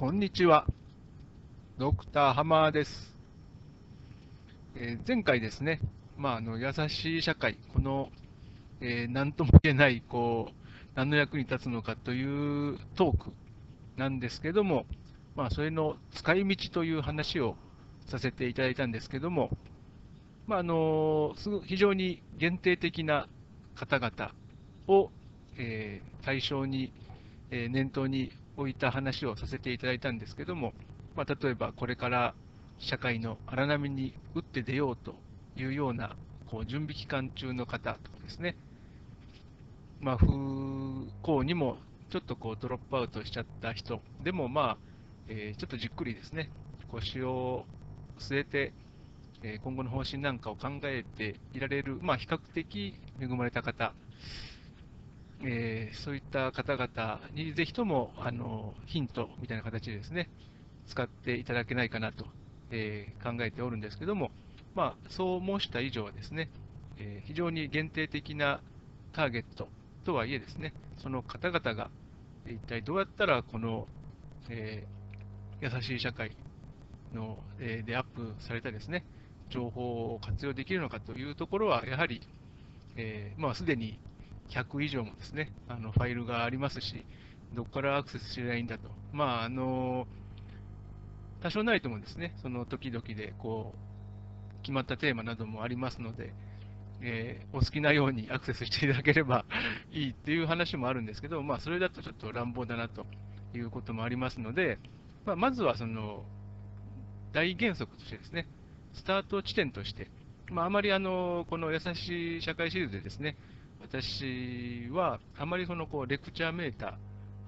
こんにちは。ドクターハマーです。えー、前回ですね、まあ、あの優しい社会、この、えー、何とも言えない、こう、何の役に立つのかというトークなんですけども、まあ、それの使い道という話をさせていただいたんですけども、まあ、あの非常に限定的な方々を、えー、対象に、えー、念頭に置いた話をさせていただいたんですけども、まあ、例えばこれから社会の荒波に打って出ようというようなこう準備期間中の方とかですね、まあ、不幸にもちょっとこうドロップアウトしちゃった人でも、まあえー、ちょっとじっくりですね、腰を据えて、え、今後の方針なんかを考えていられる、まあ、比較的恵まれた方えー、そういった方々にぜひともあのヒントみたいな形でですね、使っていただけないかなと、えー、考えておるんですけども、まあ、そう申した以上はですね、えー、非常に限定的なターゲットとはいえですね、その方々が一体どうやったらこの、え、優しい社会の、え、でアップされたですね、情報を活用できるのかというところは、やはり、え、まあ、すでに100以上もですね、あのファイルがありますし、どこからアクセスすればいいんだと。まあ、あの多少ないともですね、その時々でこう決まったテーマなどもありますので、えー、お好きなようにアクセスしていただければいいっていう話もあるんですけど、まあ、それだとちょっと乱暴だなということもありますので、まあ、まずはその大原則としてですね、スタート地点として、まあ、あまりあのこの優しい社会シリーズでですね、私はあまりそのこうレクチャーめいた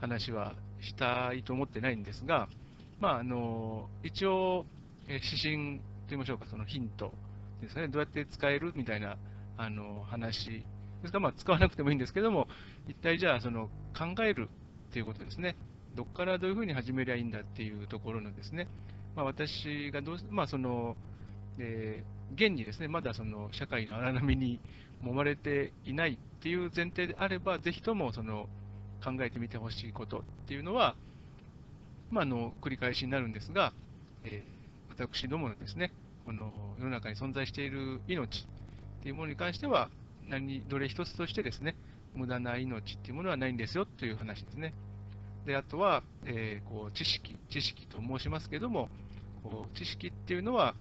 話はしたいと思ってないんですが、まあ、あの一応、指針と言いましょうか、そのヒントですね、どうやって使えるみたいなあの話ですから、まあ、使わなくてもいいんですけども、一体じゃあその考えるっていうことですね、どこからどういうふうに始めりゃいいんだっていうところのですね、まあ、私がどう、まあそのえー、現にですね、まだその社会の荒波に揉まれていないっていう前提であれば、ぜひともその考えてみてほしいことっていうのは、まあ、の繰り返しになるんですが、えー、私どものですね、この世の中に存在している命っていうものに関しては、何どれ一つとしてですね、無駄な命っていうものはないんですよという話ですね。で、あとは、えー、こう知識、知識と申しますけども、こう知識っていうのは、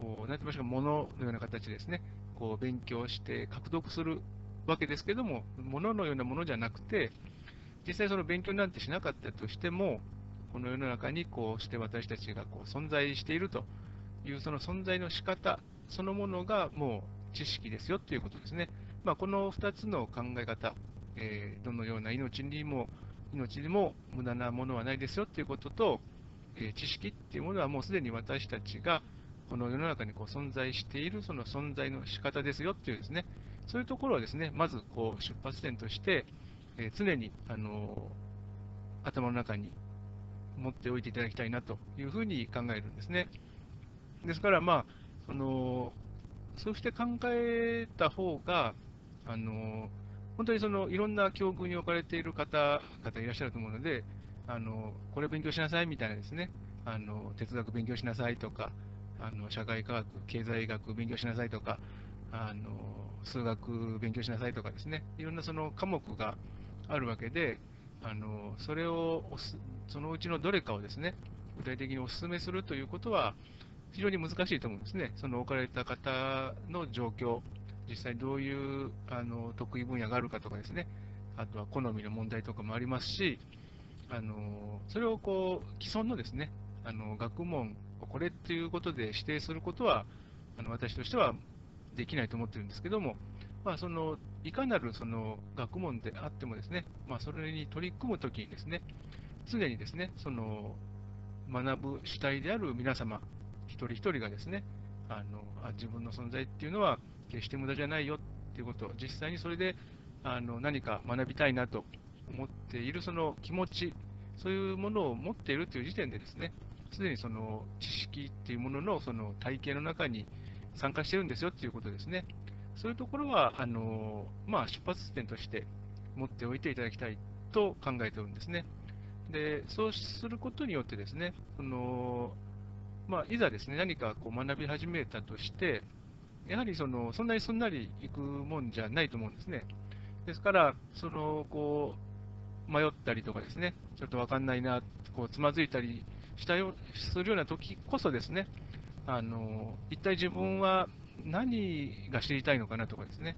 こう、なんて言いましょうか、ものような形ですね。こう勉強して獲得するわけですけども、もののようなものじゃなくて、実際その勉強なんてしなかったとしても、この世の中にこうして私たちがこう存在しているというその存在の仕方そのものがもう知識ですよということですね。まあ、この2つの考え方、えー、どのような命にも命にも無駄なものはないですよということと、えー、知識っていうものはもうすでに私たちがこの世の中にこう存在しているその存在の仕方ですよっていうですね、そういうところをですね、まずこう出発点として、えー、常に、あのー、頭の中に持っておいていただきたいなというふうに考えるんですね。ですから、まあ、そのそうして考えた方が、あの本当にそのいろんな境遇に置かれている方々いらっしゃると思うので、あのこれ勉強しなさいみたいなですね、あの哲学勉強しなさいとか、あの社会科学、経済学勉強しなさいとか、あの数学勉強しなさいとかですね、いろんなその科目があるわけで、あのそれをそのうちのどれかをですね、具体的にお勧めするということは、非常に難しいと思うんですね。その置かれた方の状況、実際どういうあの得意分野があるかとかですね、あとは好みの問題とかもありますし、あのそれをこう既存のですね、あの学問これっていうことで指定することは、あの私としてはできないと思ってるんですけども、まあ、そのいかなるその学問であってもですね、まあ、それに取り組むときにですね、常にですね、その学ぶ主体である皆様、一人一人がですね、あのあ自分の存在っていうのは決して無駄じゃないよっていうことを、実際にそれであの何か学びたいなと思っているその気持ち、そういうものを持っているという時点でですね、すでにその知識っていうもののその体系の中に参加してるんですよっていうことですね。そういうところは、あのまあ、出発点として持っておいていただきたいと考えておるんですね。でそうすることによってですね、そのまあ、いざですね、何かこう学び始めたとして、やはりそのそんなにすんなりいくもんじゃないと思うんですね。ですから、そのこう迷ったりとかですね、ちょっと分かんないな、こうつまずいたりしたよするような時こそですね、あの一体自分は何が知りたいのかなとかですね、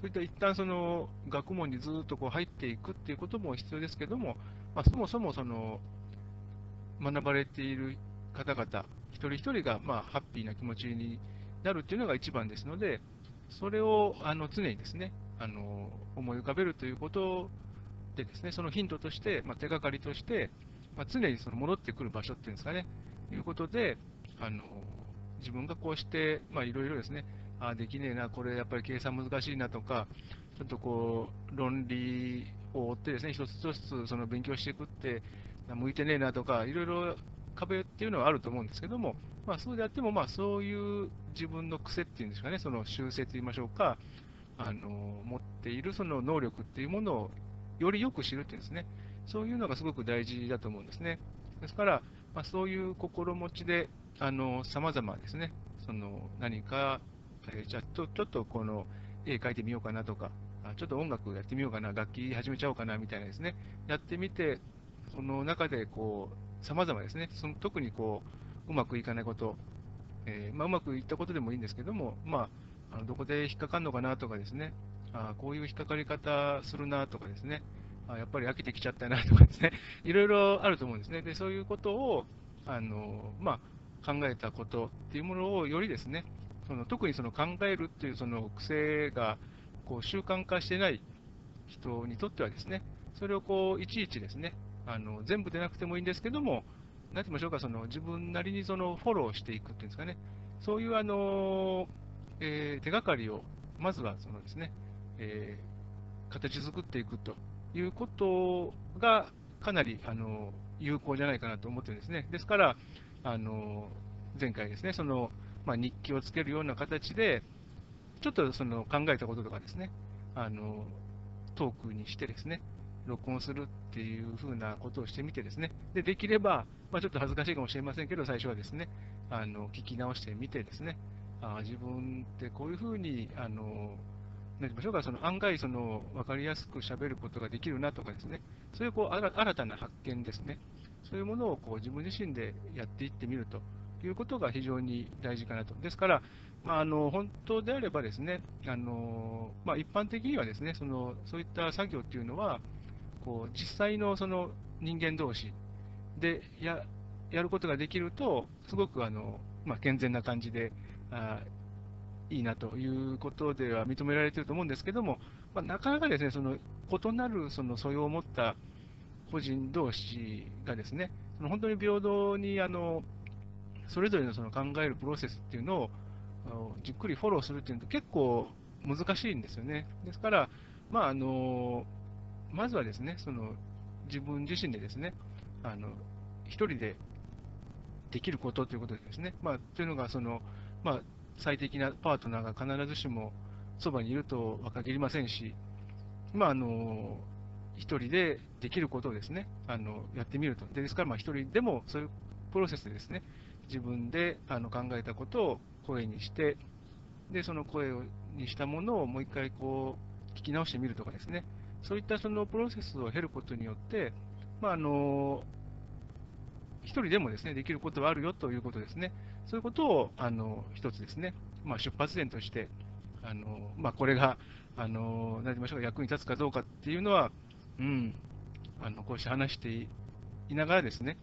そういった一旦その学問にずっとこう入っていくっていうことも必要ですけども、まあ、そもそもその学ばれている方々、一人一人がまあハッピーな気持ちになるっていうのが一番ですので、それをあの常にですねあの思い浮かべるということでですね、そのヒントとして、まあ、手がかりとして、まあ、常にその戻ってくる場所っていうんですかね、いうことで、あの自分がこうして、まあ、いろいろですね、あできねえな、これやっぱり計算難しいなとか、ちょっとこう、論理を追ってですね、一つ一つその勉強していくって、向いてねえなとか、いろいろ壁っていうのはあると思うんですけども、まあ、そうであっても、まあ、そういう自分の癖っていうんですかね、その習性といいましょうか、あの持っているその能力っていうものをよりよく知るっていうんですね、そういうのがすごく大事だと思うんですね。ですから、まあ、そういう心持ちで、さまざまですね、その何か、えー、じゃあちょっとこの絵描いてみようかなとか、ちょっと音楽やってみようかな、楽器始めちゃおうかなみたいなですね、やってみて、その中でこう、さまざまですね、その特にこう、うまくいかないこと、えー、まあ、うまくいったことでもいいんですけども、まあ、あのどこで引っかかるのかなとかですね、あこういう引っかかり方するなとかですね、あやっぱり飽きてきちゃったなとかですね、いろいろあると思うんですね。で、そういうことを、あのまあ、考えたことっていうものをよりですね、その特にその考えるっていうその癖がこう習慣化してない人にとってはですね、それをこういちいちですね、あの全部でなくてもいいんですけども、なんて言いましょうか、その自分なりにそのフォローしていくっていうんですかね、そういうあの、えー、手がかりをまずはそのですね、えー、形作っていくと。いうことがかなりあの有効じゃないかなと思ってるんですね。ですから、あの前回ですね、そのまあ、日記をつけるような形で、ちょっとその考えたこととかですね、あのトークにしてですね、録音するっていうふうなことをしてみてですね、でできれば、まあ、ちょっと恥ずかしいかもしれませんけど、最初はですね、あの聞き直してみてですね、あ自分ってこういうふうに、あの何て言いましょうか、その案外その分かりやすくしゃべることができるなとかですね、そういうこう新たな発見ですね、そういうものをこう自分自身でやっていってみるということが非常に大事かなと。ですから、まあ、あの本当であればですね、あのまあ、一般的にはですねそのそういった作業っていうのは、こう実際のその人間同士でややることができると、すごくあの、まあ、健全な感じであいいなということでは認められていると思うんですけども、まあ、なかなかですねその異なるその素養を持った個人同士がですね、その本当に平等にあのそれぞれのその考えるプロセスっていうのをじっくりフォローするっていうのは結構難しいんですよね。ですから、まあ、あのまずはですね、その自分自身でですね、あの一人でできることということですね。まあ、というのがその、まあ、最適なパートナーが必ずしもそばにいるとは限りませんし、まあ、あの一人でできることをですね、あのやってみると。でですから、まあ、一人でもそういうプロセスでですね、自分であの考えたことを声にして、で、その声にしたものをもう一回こう聞き直してみるとかですね、そういったそのプロセスを経ることによって、まあ、あの一人でもですね、できることはあるよということですね。そういうことを、あの、一つですね、まあ、出発点として、あの、まあ、これが、あの、何て言いましょうか、役に立つかどうかっていうのは、うん、あの、こうして話していながらですね、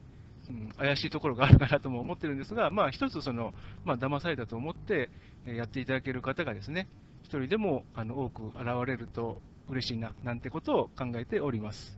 うん、怪しいところがあるかなとも思ってるんですが、まあ、一つその、まあ、騙されたと思ってやっていただける方がですね、一人でもあの多く現れると嬉しいな、なんてことを考えております。